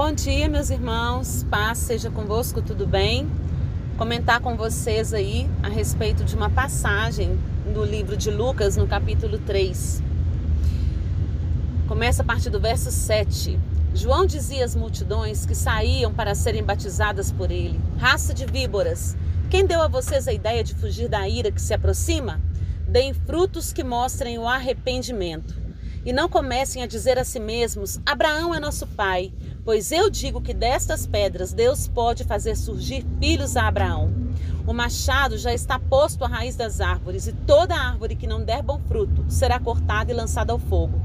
Bom dia, meus irmãos. Paz seja convosco, tudo bem? Comentar com vocês aí a respeito de uma passagem do livro de Lucas, no capítulo 3. Começa a partir do verso 7. João dizia às multidões que saíam para serem batizadas por ele: Raça de víboras, quem deu a vocês a ideia de fugir da ira que se aproxima? Deem frutos que mostrem o arrependimento. E não comecem a dizer a si mesmos: Abraão é nosso pai, pois eu digo que destas pedras Deus pode fazer surgir filhos a Abraão. O machado já está posto à raiz das árvores, e toda árvore que não der bom fruto será cortada e lançada ao fogo.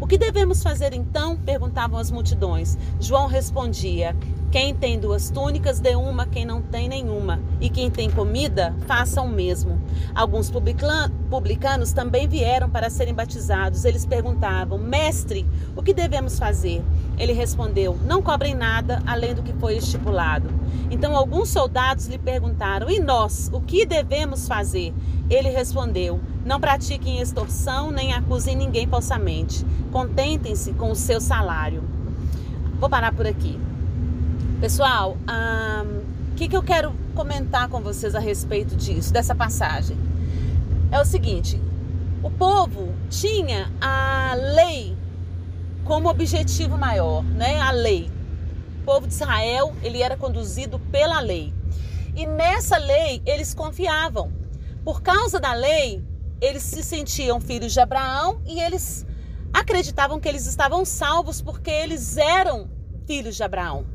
O que devemos fazer então? perguntavam as multidões. João respondia: Quem tem duas túnicas, dê uma, quem não tem nenhuma. E quem tem comida, faça o mesmo. Alguns publicanos também vieram para serem batizados. Eles perguntavam: Mestre, o que devemos fazer? Ele respondeu: Não cobrem nada além do que foi estipulado. Então alguns soldados lhe perguntaram: E nós, o que devemos fazer? Ele respondeu: Não pratiquem extorsão nem acusem ninguém falsamente. Contentem-se com o seu salário. Vou parar por aqui. Pessoal, o um, que, que eu quero comentar com vocês a respeito disso, dessa passagem? É o seguinte: o povo tinha a lei como objetivo maior, né? A lei. O povo de Israel, ele era conduzido pela lei. E nessa lei eles confiavam. Por causa da lei, eles se sentiam filhos de Abraão e eles acreditavam que eles estavam salvos porque eles eram filhos de Abraão.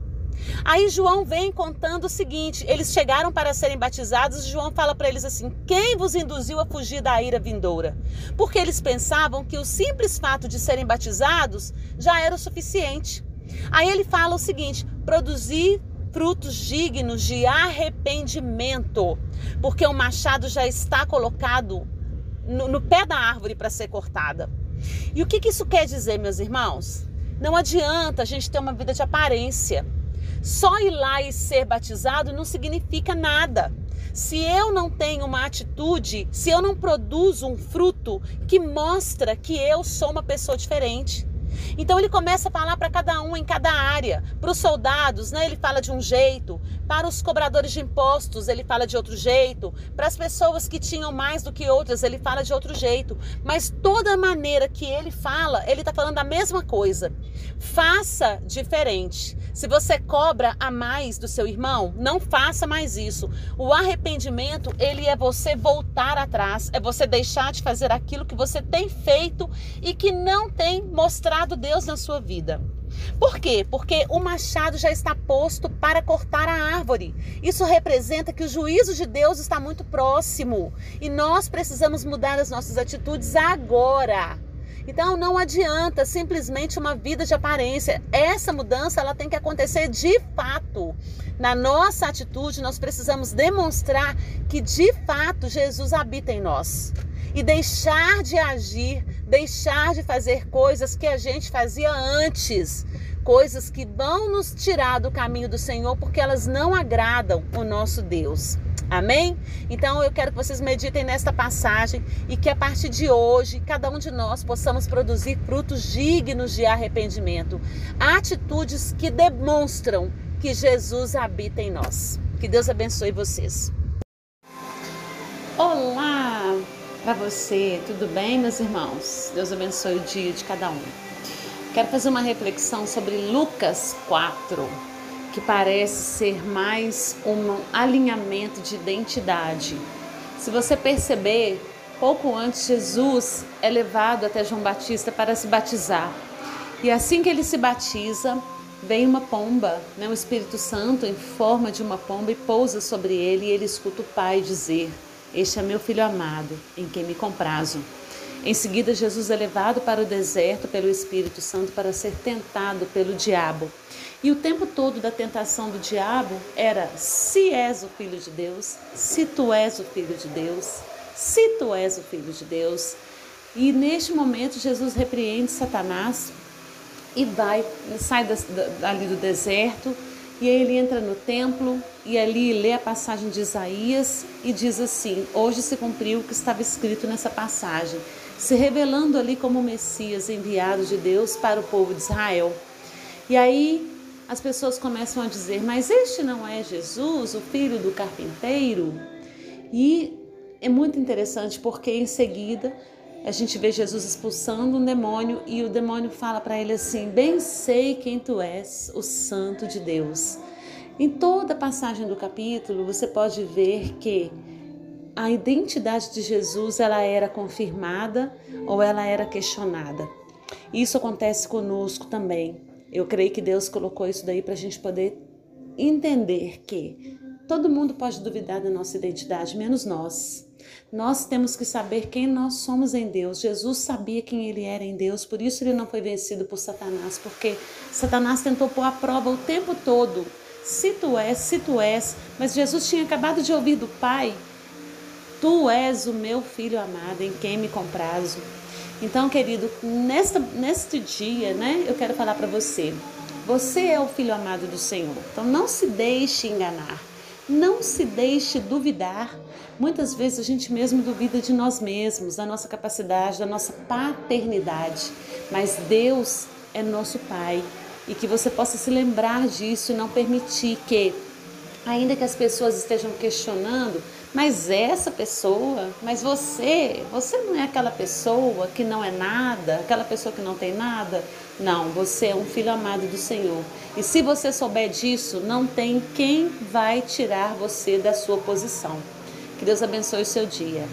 Aí João vem contando o seguinte: eles chegaram para serem batizados e João fala para eles assim: quem vos induziu a fugir da ira vindoura? Porque eles pensavam que o simples fato de serem batizados já era o suficiente. Aí ele fala o seguinte: produzir frutos dignos de arrependimento, porque o machado já está colocado no, no pé da árvore para ser cortada. E o que, que isso quer dizer, meus irmãos? Não adianta a gente ter uma vida de aparência. Só ir lá e ser batizado não significa nada. Se eu não tenho uma atitude, se eu não produzo um fruto que mostra que eu sou uma pessoa diferente. Então ele começa a falar para cada um em cada área. Para os soldados, né, ele fala de um jeito. Para os cobradores de impostos, ele fala de outro jeito. Para as pessoas que tinham mais do que outras, ele fala de outro jeito. Mas toda maneira que ele fala, ele está falando a mesma coisa. Faça diferente. Se você cobra a mais do seu irmão, não faça mais isso. O arrependimento, ele é você voltar atrás, é você deixar de fazer aquilo que você tem feito e que não tem mostrado Deus na sua vida. Por quê? Porque o machado já está posto para cortar a árvore. Isso representa que o juízo de Deus está muito próximo e nós precisamos mudar as nossas atitudes agora. Então não adianta simplesmente uma vida de aparência. Essa mudança ela tem que acontecer de fato. Na nossa atitude nós precisamos demonstrar que de fato Jesus habita em nós e deixar de agir, deixar de fazer coisas que a gente fazia antes, coisas que vão nos tirar do caminho do Senhor porque elas não agradam o nosso Deus. Amém? Então eu quero que vocês meditem nesta passagem e que a partir de hoje cada um de nós possamos produzir frutos dignos de arrependimento, atitudes que demonstram que Jesus habita em nós. Que Deus abençoe vocês. Olá para você, tudo bem, meus irmãos? Deus abençoe o dia de cada um. Quero fazer uma reflexão sobre Lucas 4 que parece ser mais um alinhamento de identidade. Se você perceber, pouco antes Jesus é levado até João Batista para se batizar. E assim que ele se batiza, vem uma pomba, né, o Espírito Santo em forma de uma pomba e pousa sobre ele e ele escuta o Pai dizer: Este é meu filho amado, em quem me comprazo. Em seguida, Jesus é levado para o deserto pelo Espírito Santo para ser tentado pelo diabo. E o tempo todo da tentação do diabo era: se és o filho de Deus, se tu és o filho de Deus, se tu és o filho de Deus. E neste momento, Jesus repreende Satanás e vai, sai dali do deserto. E aí ele entra no templo e ali lê a passagem de Isaías e diz assim: Hoje se cumpriu o que estava escrito nessa passagem se revelando ali como Messias enviado de Deus para o povo de Israel. E aí as pessoas começam a dizer: Mas este não é Jesus, o filho do carpinteiro? E é muito interessante porque em seguida a gente vê Jesus expulsando um demônio e o demônio fala para ele assim: Bem sei quem tu és, o Santo de Deus. Em toda a passagem do capítulo, você pode ver que a identidade de Jesus ela era confirmada ou ela era questionada. Isso acontece conosco também. Eu creio que Deus colocou isso daí para a gente poder entender que todo mundo pode duvidar da nossa identidade, menos nós. Nós temos que saber quem nós somos em Deus. Jesus sabia quem ele era em Deus, por isso ele não foi vencido por Satanás, porque Satanás tentou pôr a prova o tempo todo. Se tu és, se tu és, mas Jesus tinha acabado de ouvir do Pai: Tu és o meu filho amado, em quem me comprazo. Então, querido, nesta, neste dia, né, eu quero falar para você. Você é o filho amado do Senhor. Então, não se deixe enganar. Não se deixe duvidar. Muitas vezes a gente mesmo duvida de nós mesmos, da nossa capacidade, da nossa paternidade. Mas Deus é nosso Pai. E que você possa se lembrar disso e não permitir que, ainda que as pessoas estejam questionando, mas essa pessoa, mas você, você não é aquela pessoa que não é nada, aquela pessoa que não tem nada. Não, você é um filho amado do Senhor. E se você souber disso, não tem quem vai tirar você da sua posição. Que Deus abençoe o seu dia.